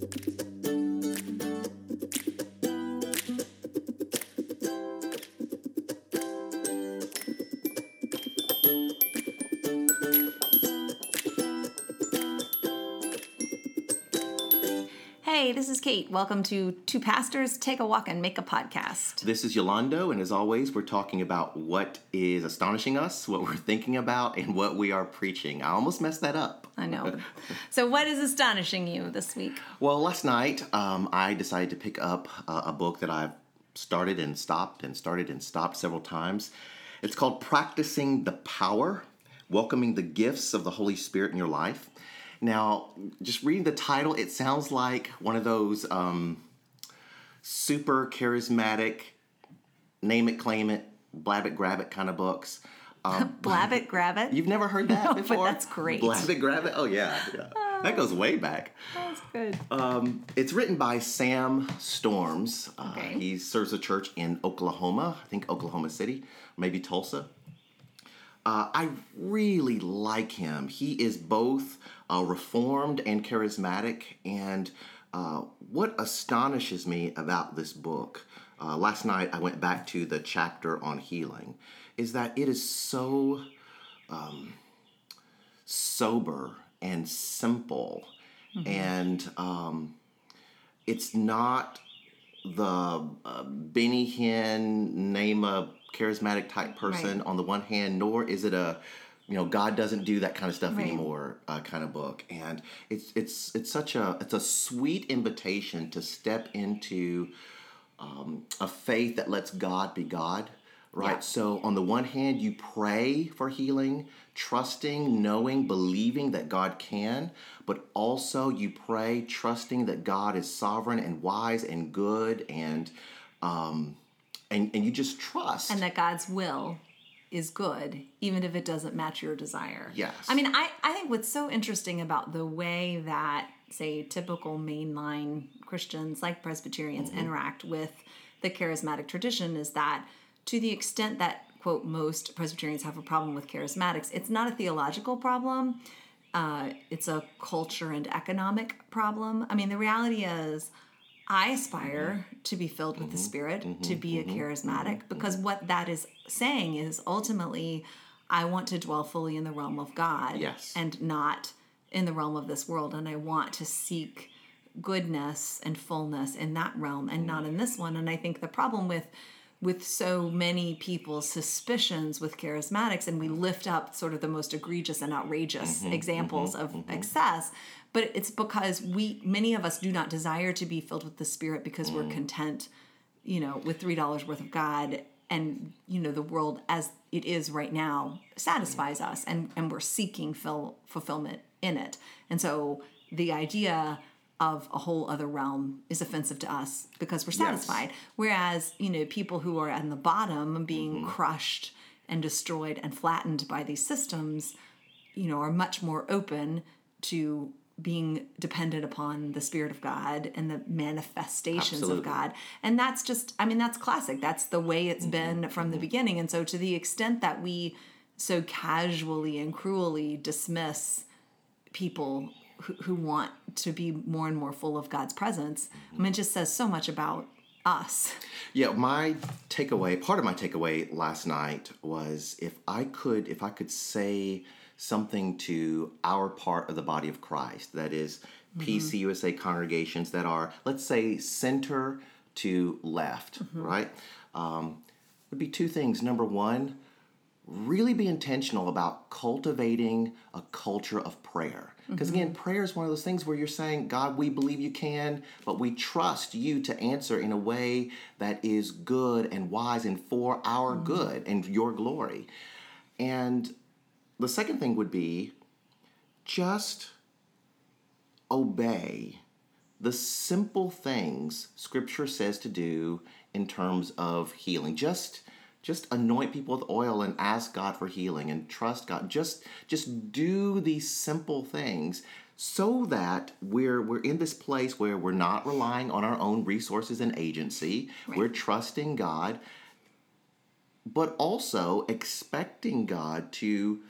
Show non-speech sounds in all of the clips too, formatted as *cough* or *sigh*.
thank you Hey, this is Kate. Welcome to Two Pastors Take a Walk and Make a Podcast. This is Yolando, and as always, we're talking about what is astonishing us, what we're thinking about, and what we are preaching. I almost messed that up. I know. *laughs* so, what is astonishing you this week? Well, last night um, I decided to pick up uh, a book that I've started and stopped and started and stopped several times. It's called Practicing the Power Welcoming the Gifts of the Holy Spirit in Your Life. Now, just reading the title, it sounds like one of those um, super charismatic, name it, claim it, blab it, grab it kind of books. Um, *laughs* Blab it, grab it. you've never heard that *laughs* No, but before? that's great. Blab it, grab it. Oh yeah, yeah. that goes way back. That's good. Um, it's written by Sam Storms. Uh, Okay. He serves a church in Oklahoma, I think Oklahoma City, maybe Tulsa. Uh, I really like him. He is both uh, reformed and charismatic. And uh, what astonishes me about this book, uh, last night I went back to the chapter on healing, is that it is so um, sober and simple. And um, it's not the uh, Benny Hinn name a charismatic type person Right. on the one hand, nor is it a you know God doesn't do that kind of stuff Right. anymore uh, kind of book. And it's it's it's such a it's a sweet invitation to step into um, a faith that lets God be God. Right. Yeah. So on the one hand, you pray for healing, trusting, knowing, believing that God can, but also you pray, trusting that God is sovereign and wise and good, and um, and and you just trust. And that God's will is good, even if it doesn't match your desire. Yes. I mean, I, I think what's so interesting about the way that, say, typical mainline Christians like Presbyterians interact with the charismatic tradition is that to the extent that, quote, most Presbyterians have a problem with charismatics, it's not a theological problem. Uh, it's a culture and economic problem. I mean, the reality is, I aspire to be filled with the mm-hmm. Spirit, to mm-hmm. be a mm-hmm. charismatic, because what that is saying is ultimately, I want to dwell fully in the realm of God Yes. and not in the realm of this world. And I want to seek goodness and fullness in that realm and not in this one. And I think the problem with with so many people's suspicions with charismatics and we lift up sort of the most egregious and outrageous examples of excess but it's because we many of us do not desire to be filled with the spirit because we're mm. content you know with three dollars worth of god. And you know the world as it is right now satisfies mm. us and and we're seeking fill, fulfillment in it. And so the idea of a whole other realm is offensive to us because we're satisfied. Whereas you know people who are at the bottom being mm-hmm. crushed and destroyed and flattened by these systems you know are much more open to being dependent upon the spirit of god and the manifestations of god. And that's just i mean that's classic. That's the way it's mm-hmm. been from the mm-hmm. beginning. And so to the extent that we so casually and cruelly dismiss people who, who want to be more and more full of god's presence i mean it just says so much about us. Yeah, my takeaway, part of my takeaway last night was if I could if I could say something to our part of the body of Christ, that is mm-hmm. PCUSA congregations that are, let's say, center to left, mm-hmm. right? Um, would be two things. Number one, really be intentional about cultivating a culture of prayer. Because mm-hmm. again, prayer is one of those things where you're saying, God, we believe you can, but we trust you to answer in a way that is good and wise and for our good and your glory. And the second thing would be just obey the simple things scripture says to do in terms of healing. Just just anoint people with oil and ask god for healing and trust god. Just just do these simple things so that we're we're in this place where we're not relying on our own resources and agency. We're trusting god but also expecting god to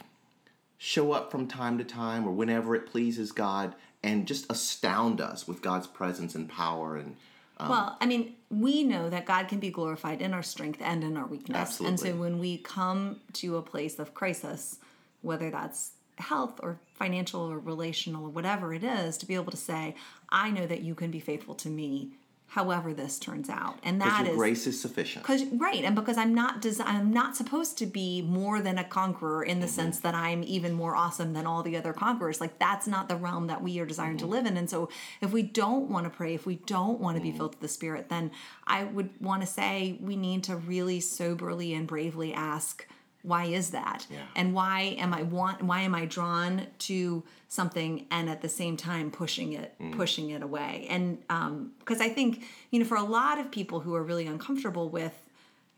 show up from time to time or whenever it pleases God and just astound us with God's presence and power and um, well, I mean, we know that God can be glorified in our strength and in our weakness. Absolutely. And so when we come to a place of crisis, whether that's health or financial or relational or whatever it is, to be able to say, I know that you can be faithful to me however this turns out. And that is grace is sufficient. because right, and because I'm not desi- I'm not supposed to be more than a conqueror in the Mm-hmm. sense that I'm even more awesome than all the other conquerors. Like that's not the realm that we are desiring Mm-hmm. to live in. And so, if we don't want to pray, if we don't want to Mm-hmm. be filled with the Spirit, then I would want to say we need to really soberly and bravely ask. Why is that? Yeah. And why am I want? Why am I drawn to something and at the same time pushing it, Mm. pushing it away? And um because I think you know, for a lot of people who are really uncomfortable with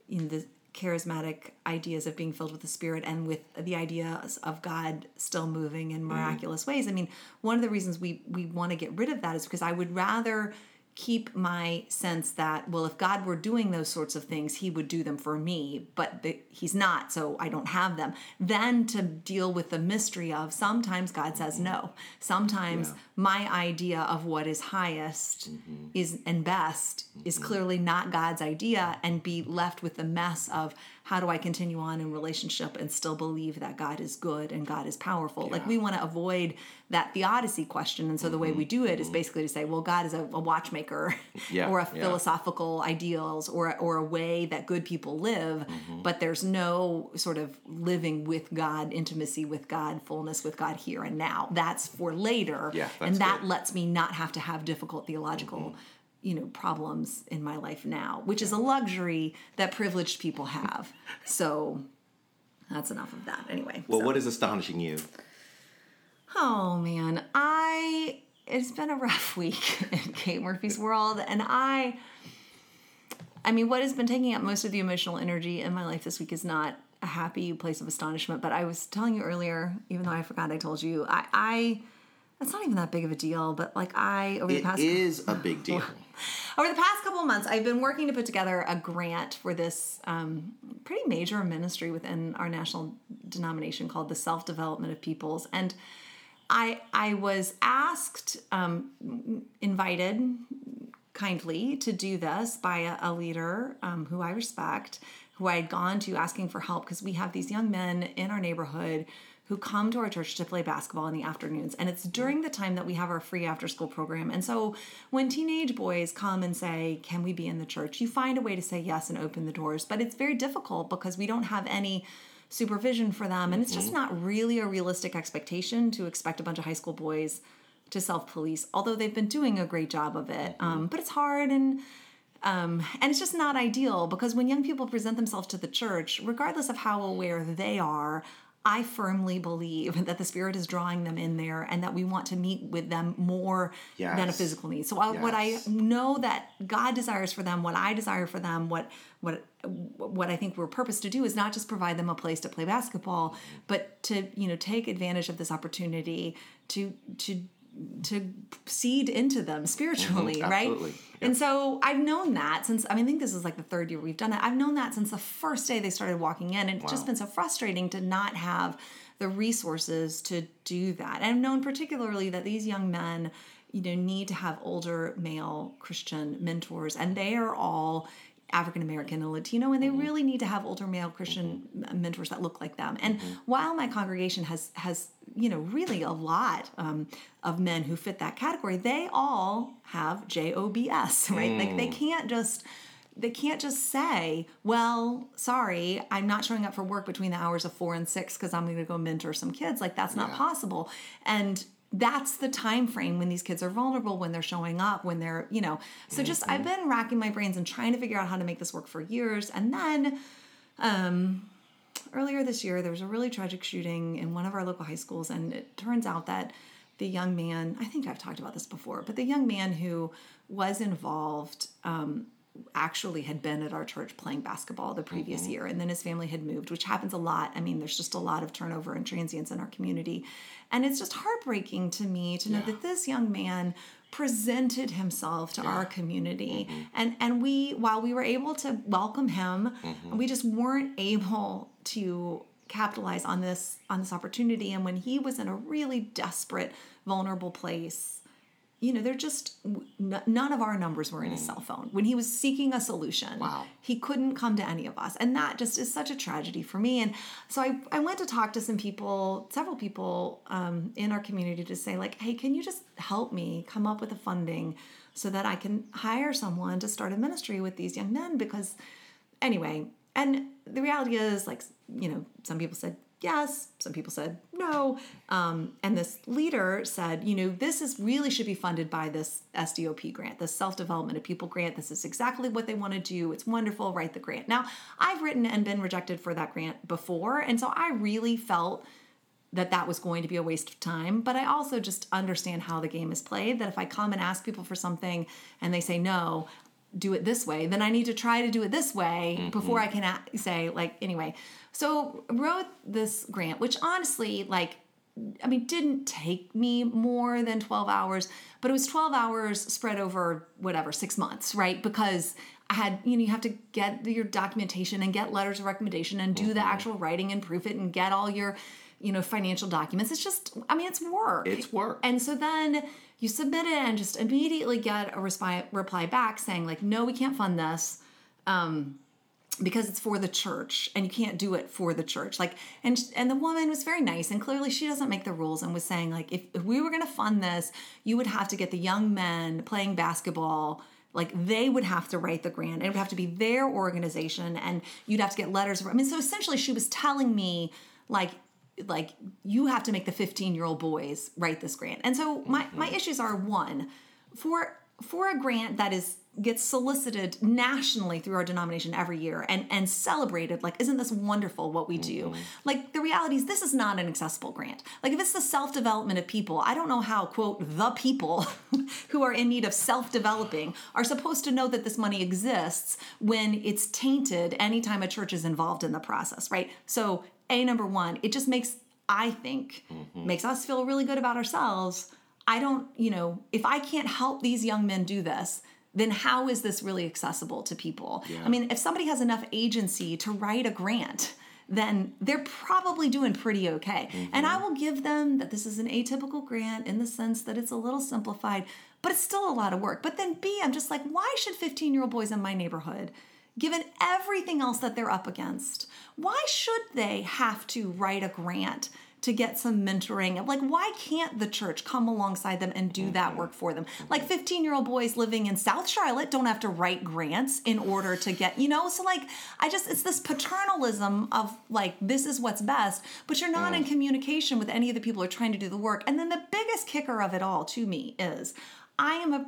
you know the charismatic ideas of being filled with the spirit and with the ideas of god still moving in miraculous ways i mean one of the reasons we we want to get rid of that is because i would rather keep my sense that well if god were doing those sorts of things he would do them for me but the, he's not so i don't have them. Then to deal with the mystery of sometimes god says no. Sometimes Yeah. my idea of what is highest mm-hmm. is and best is mm-hmm. clearly not God's idea and be left with the mess of how do I continue on in relationship and still believe that God is good and God is powerful. Like we want to avoid that theodicy question and so the way we do it is basically to say well God is a, a watchmaker *laughs* Yeah, or a yeah. philosophical ideals or or a way that good people live but there's no sort of living with God intimacy with God fullness with God here and now. That's for later Yeah, and that good. lets me not have to have difficult theological Mm-hmm. You know problems in my life now which is a luxury that privileged people have so that's enough of that anyway Well, so- what is astonishing you? oh man i it's been a rough *laughs* week in kate murphy's world and i i mean what has been taking up most of the emotional energy in my life this week is not a happy place of astonishment but i was telling you earlier even though i forgot i told you i i that's not even that big of a deal but like i over the It past is a big *laughs* deal. Over the past couple of months, I've been working to put together a grant for this um, pretty major ministry within our national denomination called the Self Development of Peoples, and I I was asked, um, invited kindly to do this by a, a leader um, who I respect, who I had gone to asking for help because we have these young men in our neighborhood who come to our church to play basketball in the afternoons. And it's during the time that we have our free after school program. And so when teenage boys come and say, Can we be in the church? you find a way to say yes and open the doors. But it's very difficult because we don't have any supervision for them. And it's just not really a realistic expectation to expect a bunch of high school boys to self police, although they've been doing a great job of it. Um, but it's hard and um, and it's just not ideal because when young people present themselves to the church, regardless of how aware they are, I firmly believe that the Spirit is drawing them in there and that we want to meet with them more than a physical need. So, I, what I know that God desires for them, what I desire for them, what what what I think we're purposed to do is not just provide them a place to play basketball, but to you know take advantage of this opportunity to to to seed into them spiritually, Mhm, right? absolutely. And so I've known that since I mean I think this is like the third year we've done it. I've known that since the first day they started walking in, and it's just been so frustrating to not have the resources to do that. And I've known particularly that these young men, you know, need to have older male Christian mentors, and they are all African American and Latino, and they mm-hmm. really need to have older male Christian mm-hmm. m- mentors that look like them. And mm-hmm. while my congregation has has you know really a lot um, of men who fit that category, they all have jobs, *laughs* right? Like they mm. can't just they can't just say, "Well, sorry, I'm not showing up for work between the hours of four and six because I'm going to go mentor some kids." Like that's not possible, and that's the time frame when these kids are vulnerable when they're showing up when they're you know. So just i've been racking my brains and trying to figure out how to make this work for years. And then um earlier this year there was a really tragic shooting in one of our local high schools and it turns out that the young man i think i've talked about this before but the young man who was involved um, actually had been at our church playing basketball the previous mm-hmm. year and then his family had moved which happens a lot. I mean there's just a lot of turnover and transience in our community. And it's just heartbreaking to me to know Yeah. that this young man presented himself to our community. Mm-hmm. And and we while we were able to welcome him mm-hmm. we just weren't able to capitalize on this on this opportunity. And when he was in a really desperate vulnerable place you know they're just n- none of our numbers were in his cell phone. When he was seeking a solution Wow. he couldn't come to any of us. And that just is such a tragedy for me. And so i, I went to talk to some people several people um, in our community to say like hey can you just help me come up with the funding so that i can hire someone to start a ministry with these young men? Because anyway and the reality is like you know some people said yes some people said no. Um, and this leader said you know this is really should be funded by this sdop grant this self-development of people grant. This is exactly what they want to do. It's wonderful write the grant. Now i've written and been rejected for that grant before and so i really felt that that was going to be a waste of time but i also just understand how the game is played that if i come and ask people for something and they say no do it this way then i need to try to do it this way mm-hmm. before i can a- say like anyway. So wrote this grant which honestly like i mean didn't take me more than 12 hours but it was 12 hours spread over whatever six months right? Because i had you know you have to get your documentation and get letters of recommendation and do the mm-hmm. actual writing and proof it and get all your you know financial documents. It's just i mean it's work. It's work. and so then you submit it and just immediately get a respi- reply back saying like no we can't fund this um, because it's for the church and you can't do it for the church. Like and and the woman was very nice and clearly she doesn't make the rules and was saying like if, if we were going to fund this you would have to get the young men playing basketball like they would have to write the grant. And it would have to be their organization and you'd have to get letters. I mean so essentially she was telling me like like you have to make the 15 year old boys write this grant. And so my my mm-hmm. issues are one for for a grant that is gets solicited nationally through our denomination every year and and celebrated like isn't this wonderful what we do? Mm-hmm. Like the reality is this is not an accessible grant. Like if it's the self-development of people i don't know how quote the people *laughs* who are in need of self-developing are supposed to know that this money exists when it's tainted anytime a church is involved in the process right? So a number one it just makes i think mm-hmm. makes us feel really good about ourselves I don't, you know, if I can't help these young men do this, then how is this really accessible to people? I mean, if somebody has enough agency to write a grant, then they're probably doing pretty okay. And I mm-hmm. will give them that this is an atypical grant in the sense that it's a little simplified, but it's still a lot of work. But then B, I'm just like, why should 15 year old boys in my neighborhood? Given everything else that they're up against, why should they have to write a grant to get some mentoring. Like, why can't the church come alongside them and do that work for them? Like, 15 year old boys living in South Charlotte don't have to write grants in order to get, you know? So, like, I just, it's this paternalism of like, this is what's best, but you're not in mm. communication with any of the people who are trying to do the work. And then the biggest kicker of it all to me is I am a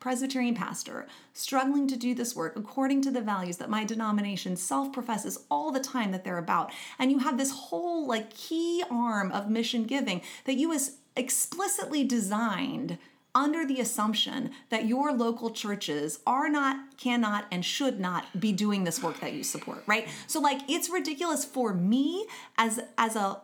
Presbyterian pastor struggling to do this work according to the values that my denomination self professes all the time that they're about. And you have this whole like key arm of mission giving that you has explicitly designed under the assumption that your local churches are not, cannot, and should not be doing this work that you support, right? So like it's ridiculous for me as as a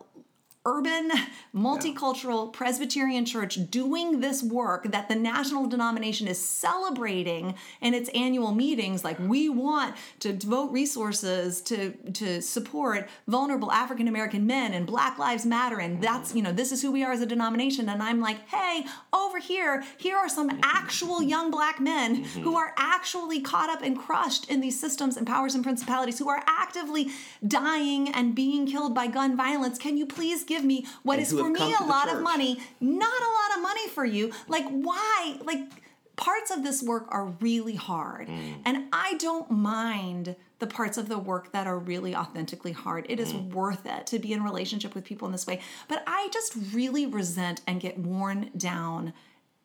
urban multicultural presbyterian church doing this work that the national denomination is celebrating in its annual meetings like we want to devote resources to to support vulnerable african american men and black lives matter and that's you know this is who we are as a denomination. And i'm like hey over here here are some actual young black men mm-hmm. who are actually caught up and crushed in these systems and powers and principalities who are actively dying and being killed by gun violence. Can you please give me what And is for me a lot of money not a lot of money for you. Like why? Like parts of this work are really hard. And i don't mind the parts of the work that are really authentically hard. It is worth it to be in relationship with people in this way. But i just really resent and get worn down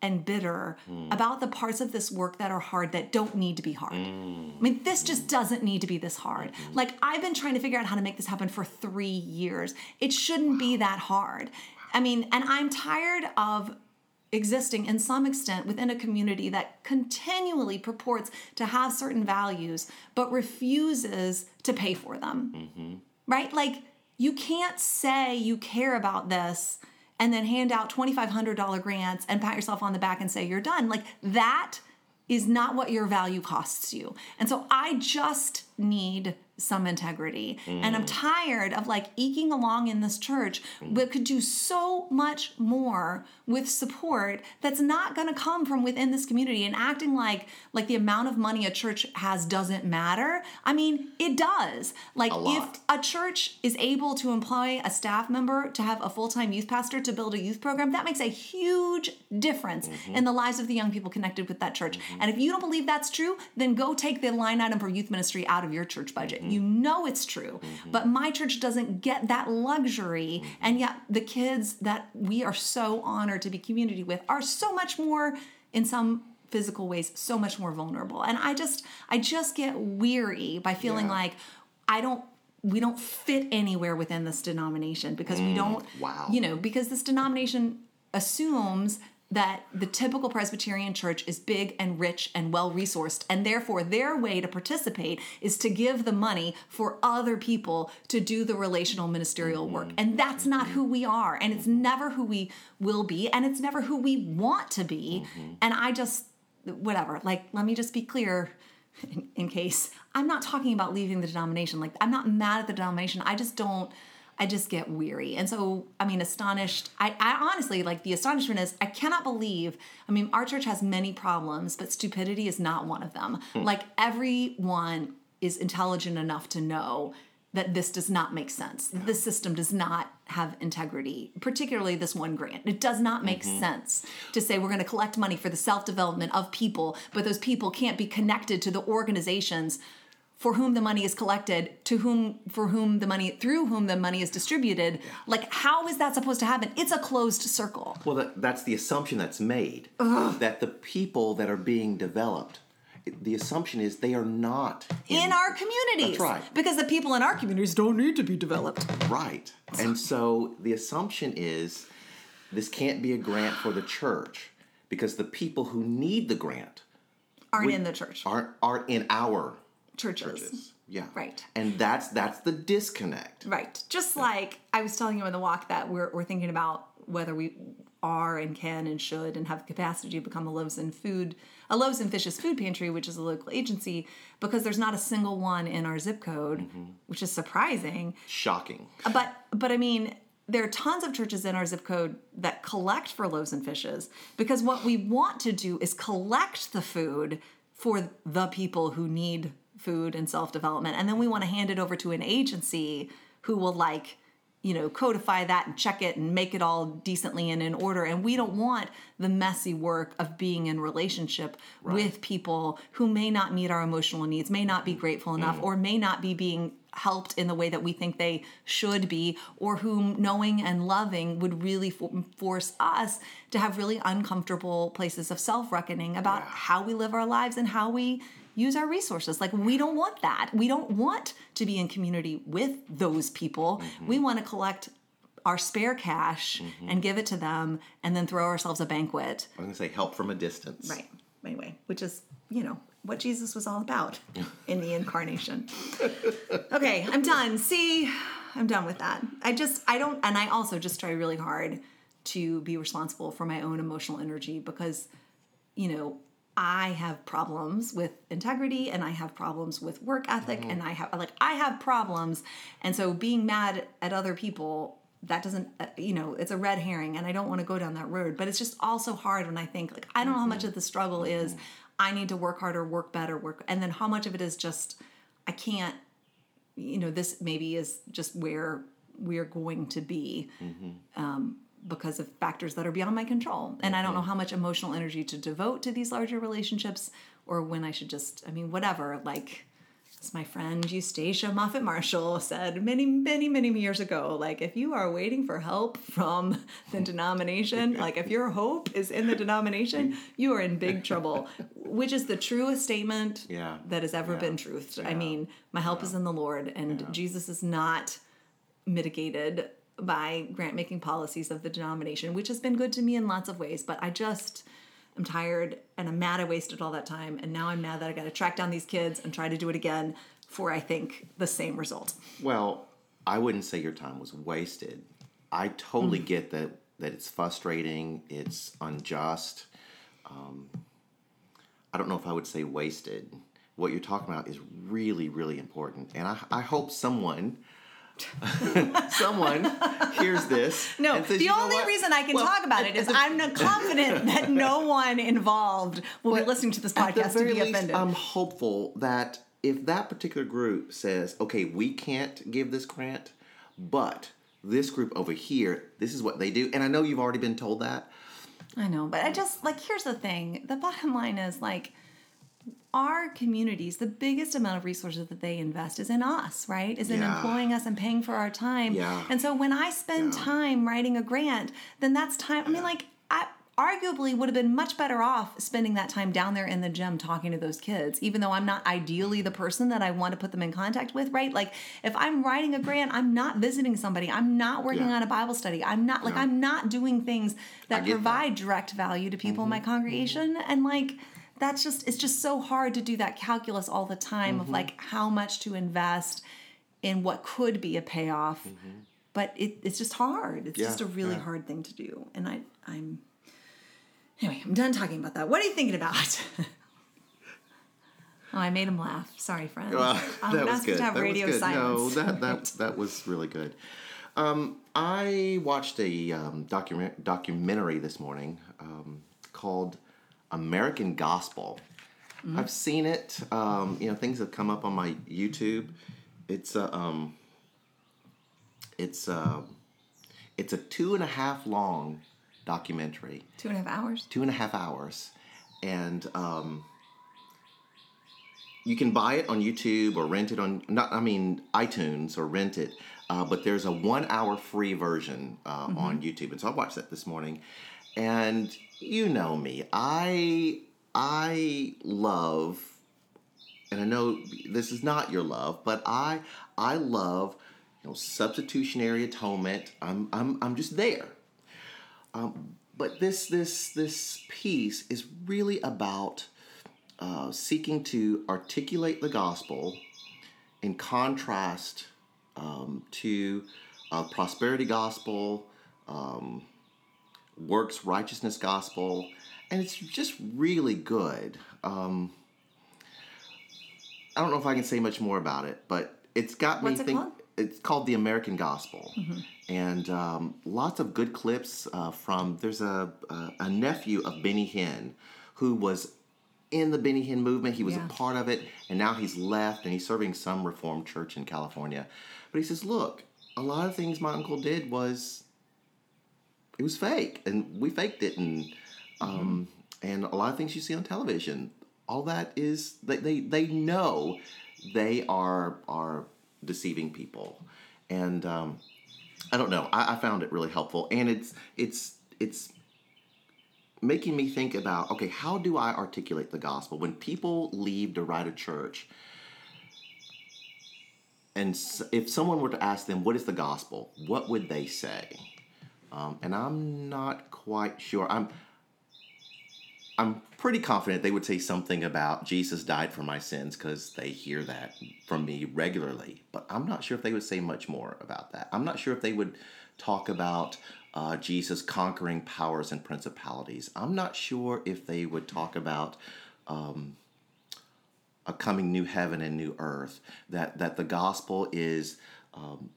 and bitter hmm. about the parts of this work that are hard that don't need to be hard. Hmm. I mean, this just doesn't need to be this hard. Mm-hmm. Like, I've been trying to figure out how to make this happen for three years. It shouldn't be that hard. I mean, and I'm tired of existing in some extent within a community that continually purports to have certain values but refuses to pay for them. Mm-hmm. Right? Like, you can't say you care about this and then hand out $2,500 grants and pat yourself on the back and say you're done. Like, that is not what your value costs you. And so I just need some integrity. And I'm mm. tired of like eking along in this church, mm. but could do so much more with support that's not going to come from within this community and acting like like the amount of money a church has doesn't matter. I mean, it does. Like A if a church is able to employ a staff member to have a full-time youth pastor to build a youth program, that makes a huge difference mm-hmm. in the lives of the young people connected with that church. Mm-hmm. And if you don't believe that's true, then go take the line item for youth ministry out of your church budget. You know it's true. Mm-hmm. But my church doesn't get that luxury. Mm-hmm. And yet the kids that we are so honored to be community with are so much more in some physical ways so much more vulnerable. And I just I just get weary by feeling Yeah. like I don't we don't fit anywhere within this denomination because we mm, don't wow. you know because this denomination assumes that the typical Presbyterian church is big and rich and well resourced, and therefore their way to participate is to give the money for other people to do the relational ministerial work. Mm-hmm. And that's not mm-hmm. who we are, and it's never who we will be, and it's never who we want to be. Mm-hmm. And I just, whatever, like, let me just be clear in, in case I'm not talking about leaving the denomination. Like, I'm not mad at the denomination. I just don't. I just get weary. And so, I mean, astonished. I, I honestly, like, the astonishment is I cannot believe. I mean, our church has many problems, but stupidity is not one of them. Hmm. Like, everyone is intelligent enough to know that this does not make sense. This system does not have integrity, particularly this one grant. It does not make mm-hmm. sense to say we're going to collect money for the self development of people, but those people can't be connected to the organizations for whom the money is collected, to whom for whom the money through whom the money is distributed. Like how is that supposed to happen? It's a closed circle. Well, that, that's the assumption that's made that the people that are being developed, the assumption is they are not In our communities. That's right. Because the people in our communities don't need to be developed. right. And so the assumption is this can't be a grant for the church because the people who need the grant Aren't We- in the church. aren't are in our churches. churches. Yeah. Right. And that's that's the disconnect. Right. Just like I was telling you on the walk that we're, we're thinking about whether we are and can and should and have the capacity to become a loaves and food, a loaves and fishes food pantry, which is a local agency, because there's not a single one in our zip code, mm-hmm. which is surprising. Shocking. Uh, but but I mean, there are tons of churches in our zip code that collect for loaves and fishes because what we want to do is collect the food for the people who need food and self-development. And then we want to hand it over to an agency who will like you know codify that and check it and make it all decently and in order. And we don't want the messy work of being in relationship with people who may not meet our emotional needs may not be grateful enough mm. or may not be being helped in the way that we think they should be or whom knowing and loving would really fo- force us to have really uncomfortable places of self-reckoning about how we live our lives and how we use our resources like we don't want that we don't want to be in community with those people mm-hmm. we want to collect our spare cash mm-hmm. and give it to them and then throw ourselves a banquet I'm gonna say help from a distance. Right. Anyway, which is, you know, what Jesus was all about *laughs* in the incarnation. okay, I'm done. See, I'm done with that. I just, I don't, and I also just try really hard to be responsible for my own emotional energy because, you know, I have problems with integrity and I have problems with work ethic and I have, like, I have problems. And so being mad at other people that doesn't uh, you know it's a red herring and i don't want to go down that road. But it's just also hard when i think like i don't know how much of the struggle is i need to work harder work better work and then how much of it is just i can't you know this maybe is just where we're going to be. Um, because of factors that are beyond my control and i don't mm-hmm. know how much emotional energy to devote to these larger relationships or when i should just i mean whatever like as my friend Eustacia Moffett Marshall said many, many, many years ago, like if you are waiting for help from the *laughs* denomination, like if your hope is in the denomination, you are in big trouble, *laughs* which is the truest statement Yeah. that has ever Yeah. been truthed. I mean, my help is in the Lord, and Jesus is not mitigated by grant making policies of the denomination, which has been good to me in lots of ways, but I just I'm tired and I'm mad I wasted all that time and now I'm mad that I got to track down these kids and try to do it again for I think the same result. Well, I wouldn't say your time was wasted. I totally Mm. get that that it's frustrating, it's unjust. Um, I don't know if I would say wasted what you're talking about is really, really important. And I, I hope someone *laughs* *laughs* someone hears this. No, and says, the "You only reason I can Well, talk about it is the- I'm not confident *laughs* that no one involved will be listening to this podcast to be least, offended. I'm hopeful that if that particular group says, okay, we can't give this grant, but this group over here, this is what they do. And I know you've already been told that. I know, but I just like here's the thing. The bottom line is like our communities, the biggest amount of resources that they invest is in us, right? Is in Yeah. employing us and paying for our time. Yeah. And so when I spend Yeah. time writing a grant, then that's time. I mean, like I arguably would have been much better off spending that time down there in the gym talking to those kids, even though I'm not ideally the person that I want to put them in contact with, right? Like if I'm writing a grant, I'm not visiting somebody, I'm not working on a Bible study, I'm not like. I'm not doing things that get that. provide direct value to people in my mm-hmm. Mm-hmm. congregation and like that's just it's just so hard to do that calculus all the time of like how much to invest in what could be a payoff. But it, it's just hard. It's Yeah, just a really yeah. hard thing to do. And i i'm anyway i'm done talking about that. What are you thinking about? *laughs* Oh i made him laugh. Sorry friend. Well, i'm *laughs* that was good. that was good. silence. No, that, that, that was really good. Um, I watched a um, document, documentary this morning um, called American Gospel. Mm-hmm. I've seen it. Um, you know, things have come up on my YouTube. It's a um, it's a it's a two and a half long documentary two and a half hours two and a half hours, and um, you can buy it on YouTube or rent it on not I mean iTunes or rent it. Uh, but there's a one hour free version uh, on YouTube, and so I watched that this morning. And you know me, I I love, and I know this is not your love, but I I love you know substitutionary atonement. I'm I'm I'm just there but this this this piece is really about uh, seeking to articulate the gospel in contrast um, to uh, prosperity gospel, um, works righteousness gospel, and it's just really good. Um, I don't know if I can say much more about it, but it's got What's me it think. called? It's called the American Gospel, and um, lots of good clips uh, from. There's a, a a nephew of Benny Hinn, who was in the Benny Hinn movement. He was Yeah. a part of it, and now he's left and he's serving some Reformed church in California. But he says, "Look, a lot of things my uncle did was it was fake, and we faked it, and um, and a lot of things you see on television, all that is they they, they know they are are deceiving people, and um, I don't know. I, I found it really helpful, and it's it's it's making me think about okay, how do I articulate the gospel when people leave to write a church? And if someone were to ask them, what is the gospel? What would they say? Um, and I'm not quite sure. I'm I'm pretty confident they would say something about Jesus died for my sins because they hear that from me regularly. But I'm not sure if they would say much more about that. I'm not sure if they would talk about uh, Jesus conquering powers and principalities. I'm not sure if they would talk about um, a coming new heaven and new earth. That that the gospel is um,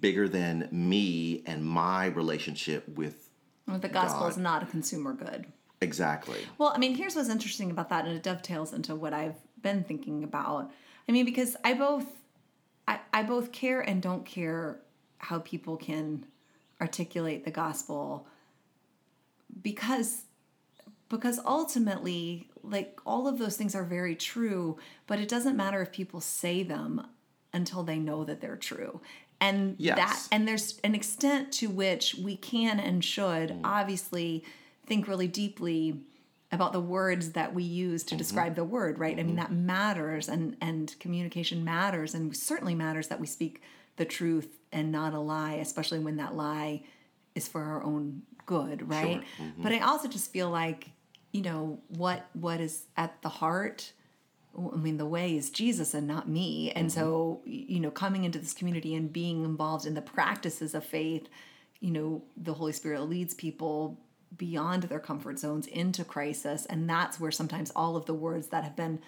bigger than me and my relationship with the gospel is not a consumer good exactly. Well, I mean, here's what's interesting about that, and it dovetails into what I've been thinking about. I mean, because I both, I, I both care and don't care how people can articulate the gospel, because, because ultimately, like all of those things are very true, but it doesn't matter if people say them until they know that they're true. And Yes. that and there's an extent to which we can and should mm. obviously think really deeply about the words that we use to mm-hmm. describe the word, right? I mean mm-hmm. that matters and and communication matters and certainly matters that we speak the truth and not a lie, especially when that lie is for our own good, right? Mm-hmm. But I also just feel like, you know, what what is at the heart I mean, the way is Jesus and not me. And so, you know, coming into this community and being involved in the practices of faith, you know, the Holy Spirit leads people beyond their comfort zones into crisis. And that's where sometimes all of the words that have been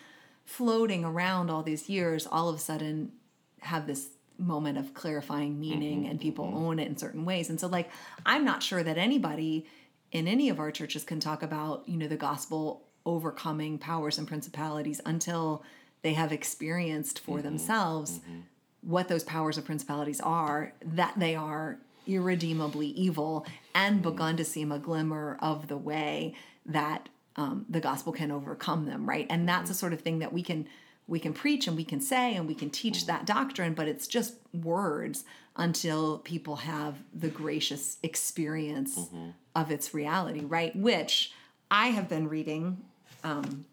floating around all these years all of a sudden have this moment of clarifying meaning Mm-hmm, and people own it in certain ways. And so like I'm not sure that anybody in any of our churches can talk about, you know, the gospel overcoming powers and principalities until they have experienced for Mm-hmm, themselves mm-hmm. what those powers and principalities are, that they are irredeemably evil, and mm-hmm. begun to see a glimmer of the way that um, the gospel can overcome them, right? And that's the mm-hmm. sort of thing that we can we can preach and we can say and we can teach that doctrine, but it's just words until people have the gracious experience of its reality, right? Which I have been reading um,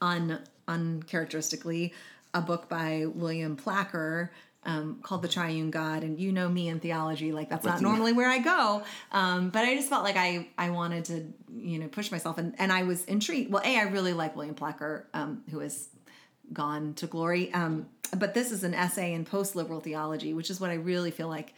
un, uncharacteristically a book by William Placher um, called The Triune God. And you know me in theology, like that's not normally where I go. Um, but I just felt like I, I wanted to, you know, push myself. And, and I was intrigued. Well, A, I really like William Placher, um, who has gone to glory. Um, but this is an essay in post liberal theology, which is what I really feel like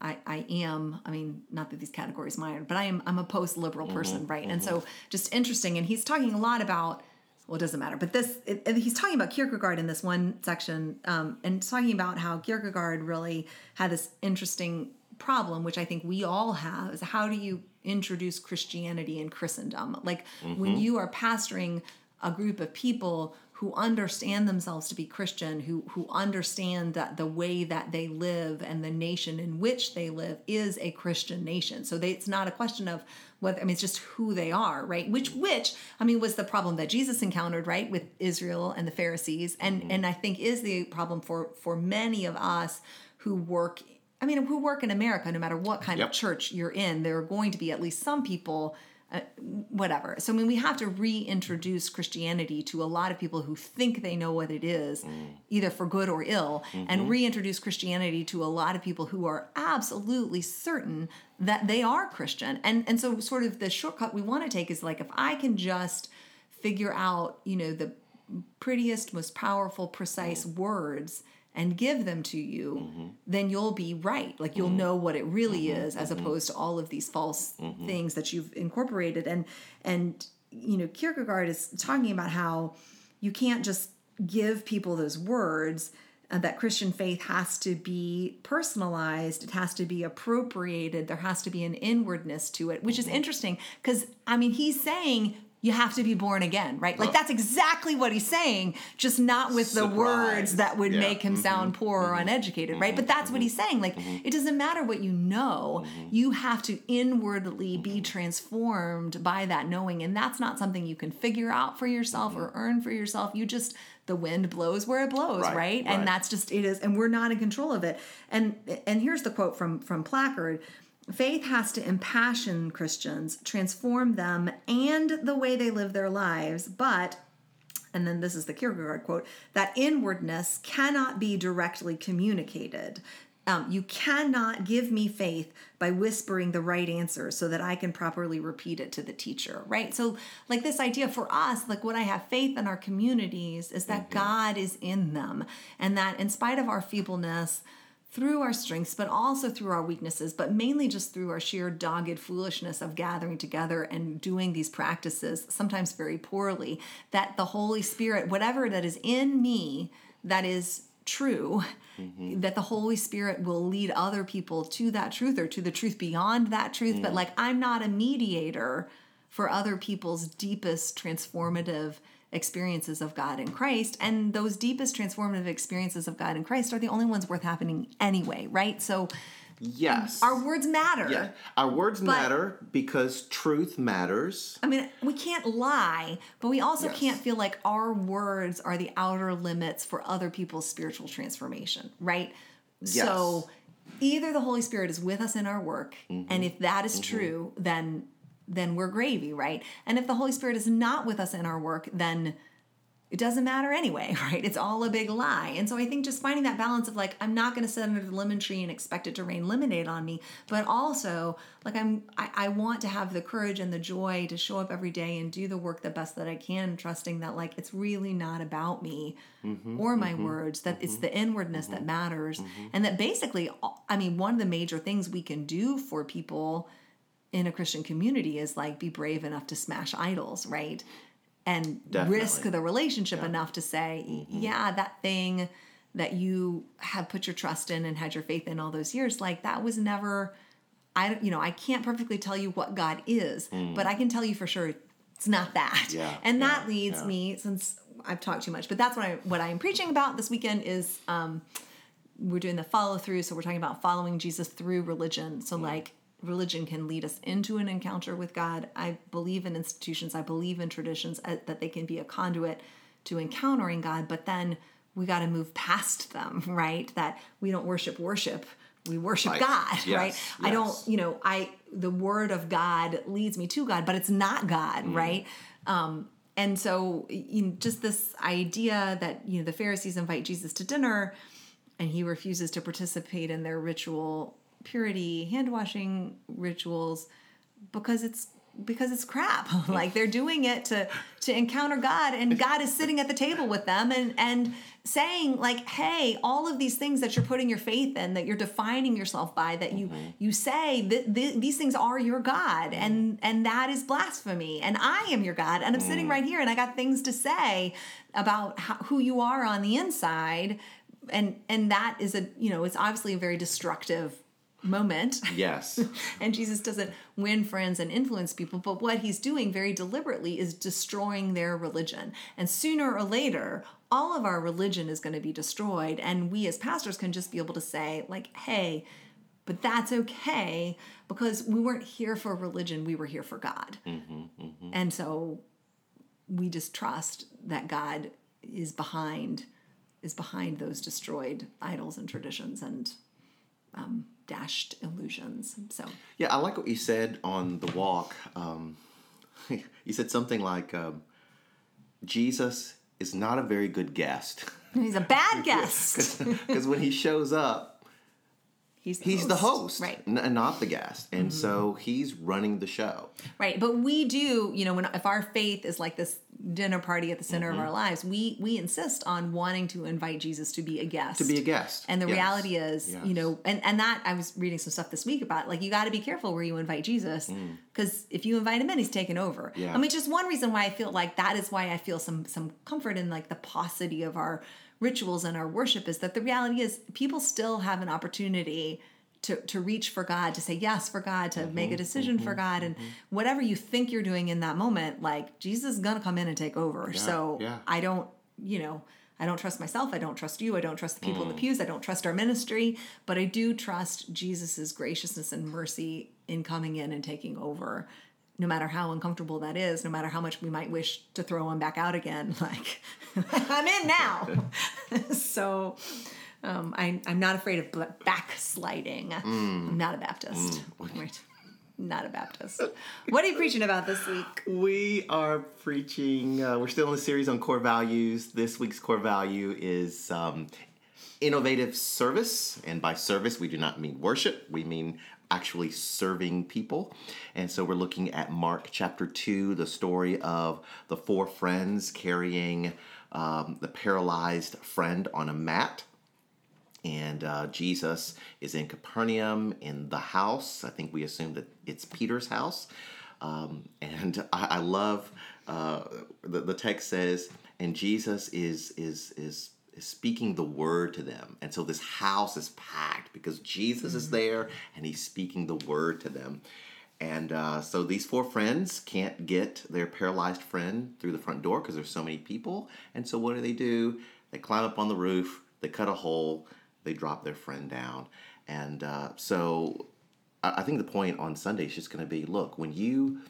I, I am. I mean, not that these categories mine, but I am I'm a post liberal mm-hmm, person, right? And so mm-hmm. just interesting. And he's talking a lot about well, it doesn't matter. But this, it, he's talking about Kierkegaard in this one section, um, and talking about how Kierkegaard really had this interesting problem, which I think we all have, is how do you introduce Christianity in Christendom? Like when mm-hmm. you are pastoring a group of people who understand themselves to be Christian, who who understand that the way that they live and the nation in which they live is a Christian nation. So they, it's not a question of whether I mean it's just who they are, right? Which which I mean was the problem that Jesus encountered, right, with Israel and the Pharisees, and mm-hmm. and I think is the problem for for many of us who work. I mean, who work in America, no matter what kind Yep. of church you're in, there are going to be at least some people uh, whatever. So I mean, we have to reintroduce Christianity to a lot of people who think they know what it is, mm. either for good or ill, and mm-hmm. reintroduce Christianity to a lot of people who are absolutely certain that they are Christian. And and so sort of the shortcut we want to take is like if I can just figure out, you know, the prettiest, most powerful, precise mm. words and give them to you, mm-hmm. then you'll be right. Like you'll mm-hmm. know what it really mm-hmm. is, as opposed to all of these false things that you've incorporated. And and you know, Kierkegaard is talking about how you can't just give people those words. And that Christian faith has to be personalized. It has to be appropriated. There has to be an inwardness to it, which is interesting because I mean, he's saying you have to be born again, right? Like oh. that's exactly what he's saying, just not with the words that would Yeah. make him mm-hmm. sound poor or mm-hmm. uneducated, right? Mm-hmm. But that's what he's saying. Like it doesn't matter what you know, you have to inwardly be transformed by that knowing, and that's not something you can figure out for yourself or earn for yourself. You just the wind blows where it blows, right? Right, And right. that's just it is, and we're not in control of it. And and here's the quote from from Placher. Faith has to impassion Christians, transform them and the way they live their lives, but and then this is the Kierkegaard quote that inwardness cannot be directly communicated. Um, you cannot give me faith by whispering the right answer so that I can properly repeat it to the teacher, right? So, like this idea for us, like what I have faith in our communities is that God is in them, and that in spite of our feebleness, through our strengths, but also through our weaknesses, but mainly just through our sheer dogged foolishness of gathering together and doing these practices, sometimes very poorly, that the Holy Spirit, whatever that is in me that is true, mm-hmm. that the Holy Spirit will lead other people to that truth or to the truth beyond that truth. But mm. like, I'm not a mediator for other people's deepest transformative experiences of God in Christ. And those deepest transformative experiences of God in Christ are the only ones worth happening anyway, right? So Yes. our words matter. yeah. Our words matter because truth matters. I mean, we can't lie, but we also Yes. can't feel like our words are the outer limits for other people's spiritual transformation, right? Yes. So either the Holy Spirit is with us in our work, Mm-hmm. and if that is true, then then we're gravy, right? And if the Holy Spirit is not with us in our work, then it doesn't matter anyway, *laughs* right? It's all a big lie. And so I think just finding that balance of like, I'm not going to sit under the lemon tree and expect it to rain lemonade on me, but also like I'm, I, I want to have the courage and the joy to show up every day and do the work the best that I can, trusting that like it's really not about me mm-hmm, or my mm-hmm, words, that it's mm-hmm, the inwardness that matters. And that basically, I mean, one of the major things we can do for people in a Christian community is like be brave enough to smash idols, right? and Definitely. risk the relationship enough to say, yeah, that thing that you have put your trust in and had your faith in all those years, like that was never. I don't- you know I can't perfectly tell you what God is, but I can tell you for sure it's not that. Yeah, and that yeah, leads yeah. me since I've talked too much, but that's what I what I am preaching about this weekend is um, we're doing the follow through. So we're talking about following Jesus through religion. So like religion can lead us into an encounter with God. I believe in institutions. I believe in traditions uh, that they can be a conduit to encountering God. But then we got to move past them, *laughs* right? That we don't worship worship. We worship Right. God, *laughs* Yes, right? I don't, you know, I the word of God leads me to God, but it's not God, Mm. right? Um, and so, you know, just this idea that you know the Pharisees invite Jesus to dinner, and he refuses to participate in their ritual purity hand washing rituals because it's because it's crap. *laughs* Like they're doing it to to encounter god and god is sitting at the table with them and and saying like hey all of these things that you're putting your faith in that you're defining yourself by that you mm-hmm. you say that th- these things are your god and and that is blasphemy and i am your god and i'm sitting mm. right here and i got things to say about how, who you are on the inside and and that is a you know it's obviously a very destructive moment Yes. *laughs* and Jesus doesn't win friends and influence people, but what he's doing very deliberately is destroying their religion. And sooner or later, all of our religion is going to be destroyed. And we as pastors can just be able to say, like, hey, but that's okay because we weren't here for religion, we were here for God. And so we just trust that God is behind is behind those destroyed idols and traditions and um, dashed illusions. So Yeah, I like what you said on the walk. Um, *laughs* you said something like, um, Jesus is not a very good guest. *laughs* he's a bad *laughs* guest. Because when he shows up, He's the he's the host, right? n- and not the guest. And so he's running the show. Right, but we do, you know, when if our faith is like this dinner party at the center Mm-hmm. of our lives, we we insist on wanting to invite Jesus to be a guest. To be a guest. And the Yes. reality is, Yes. you know, and and that I was reading some stuff this week about like you got to be careful where you invite Jesus because if you invite him in, he's taken over. Mm. Yeah. I mean, just one reason why I feel like that is why I feel some some comfort in like the paucity of our rituals and our worship is that the reality is people still have an opportunity to, to reach for God, to say yes for God, to Mm-hmm, make a decision for God, and whatever you think you're doing in that moment, like Jesus is gonna come in and take over. so yeah. I don't, you know, I don't trust myself. I don't trust you. I don't trust the people Mm. in the pews. I don't trust our ministry. But I do trust Jesus's graciousness and mercy in coming in and taking over, no matter how uncomfortable that is, no matter how much we might wish to throw him back out again. *laughs* Like, *laughs* I'm in now. *laughs* so um, I, I'm not afraid of backsliding. I'm not a Baptist. Right. Not a Baptist. What are you preaching about this week? We are preaching, uh, we're still in the series on core values. This week's core value is um, innovative service. And by service, we do not mean worship, we mean actually serving people. And so we're looking at Mark chapter 2, the story of the four friends carrying um, the paralyzed friend on a mat and uh, Jesus is in Capernaum in the house. I think we assume that it's Peter's house. Um, and *laughs* I, I love uh, the, the text says, and Jesus is is is is speaking the word to them, and so this house is packed because Jesus is there and he's speaking the word to them. And uh, so these four friends can't get their paralyzed friend through the front door because there's so many people. And so what do they do? They climb up on the roof, they cut a hole, they drop their friend down. And uh, so I I think the point on Sunday is just going to be look, when you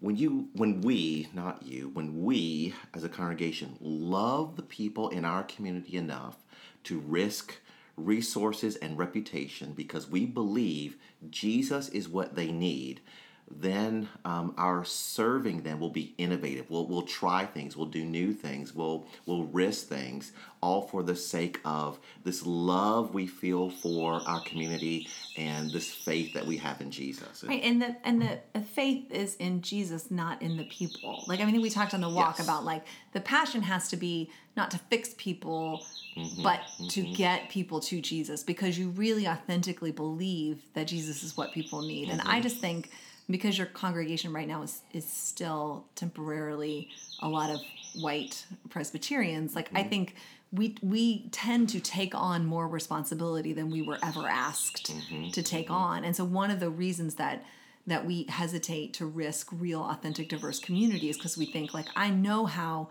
when you when we not you when we as a congregation love the people in our community enough to risk resources and reputation because we believe jesus is what they need then um, our serving them will be innovative we'll, we'll try things we'll do new things we'll we'll risk things all for the sake of this love we feel for our community and this faith that we have in jesus Right, and the and the, faith is in Jesus, not in the people. Like I mean, we talked on the walk Yes. about like the passion has to be not to fix people, mm-hmm, but to mm-hmm. get people to Jesus because you really authentically believe that Jesus is what people need. And I mm-hmm. just think because your congregation right now is is still temporarily a lot of white Presbyterians. Like I mm-hmm. think we we tend to take on more responsibility than we were ever asked mm-hmm. to take mm-hmm. on, and so one of the reasons that that we hesitate to risk real authentic diverse communities because we think like i know how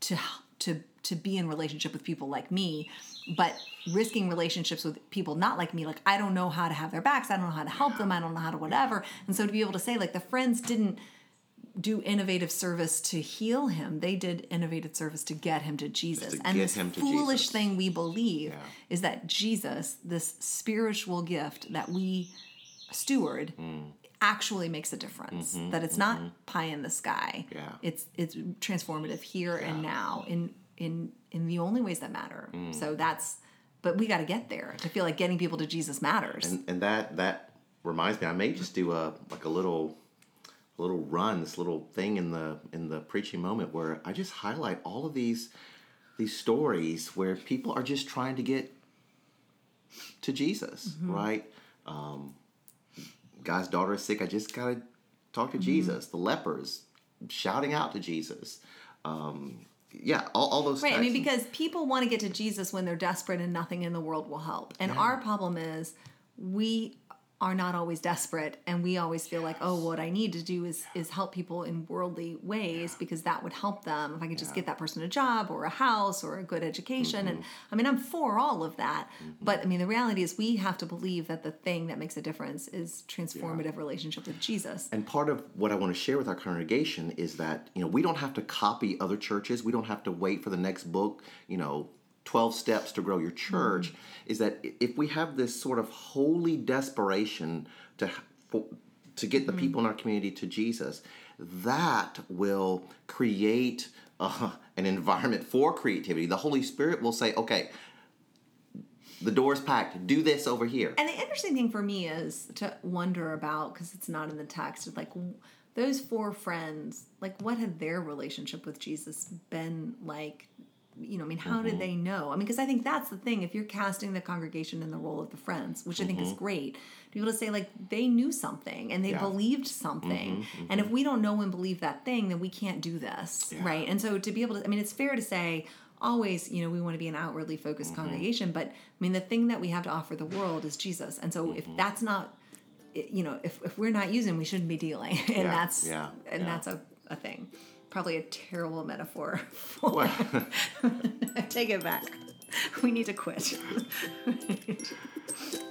to to to be in relationship with people like me but risking relationships with people not like me. Like i don't know how to have their backs. I don't know how to help them. I don't know how to whatever. And so to be able to say like the friends didn't do innovative service to heal him. They did innovative service to get him to jesus. To and this foolish Jesus. thing we believe Yeah. is that jesus this spiritual gift that we steward Mm. actually makes a difference. That it's not pie in the sky. Mm-hmm, Yeah. it's it's transformative here and now in in in the only ways that matter. Mm. so that's but we got to get there to feel like getting people to jesus matters. And, and that that reminds me i may just do a like a little a little run this little thing in the in the preaching moment where i just highlight all of these these stories where people are just trying to get to jesus right? Um guy's daughter is sick i just gotta talk to jesus. The lepers shouting out to jesus. Um yeah all, all those Right. I mean, because people want to get to Jesus when they're desperate and nothing in the world will help. And our problem is we are not always desperate and we always feel like, oh, what I need to do is is help people in worldly ways because that would help them if I could just get that person a job or a house or a good education. And mm-hmm. I mean, I'm for all of that. Mm-hmm. But I mean, the reality is we have to believe that the thing that makes a difference is transformative relationship with Jesus. And part of what I want to share with our congregation is that, you know, we don't have to copy other churches. We don't have to wait for the next book, you know, 12 steps to grow your church. Is that if we have this sort of holy desperation to for, to get the people in our community to Jesus, that will create uh, an environment for creativity. The Holy Spirit will say, okay, the door's packed. Do this over here. And the interesting thing for me is to wonder about because it's not in the text. Like those four friends, like what had their relationship with Jesus been like? You know, I mean, how Mm-hmm. did they know? I mean, because I think that's the thing. If you're casting the congregation in the role of the friends, which I think is great, to be able to say like they knew something and they Mm-hmm. Yeah. Mm-hmm, believed something, and if we don't know and believe that thing, then we can't do this, Yeah. right? And so to be able to, I mean, it's fair to say always, you know, we want to be an outwardly focused Mm-hmm. congregation, but I mean, the thing that we have to offer the world is Jesus. And so Mm-hmm. if that's not, you know, if, if we're not using, we shouldn't be dealing. *laughs* And Yeah, that's, yeah, and that's a, a thing. Probably a terrible metaphor. For, *laughs* take it back. We need to quit. *laughs*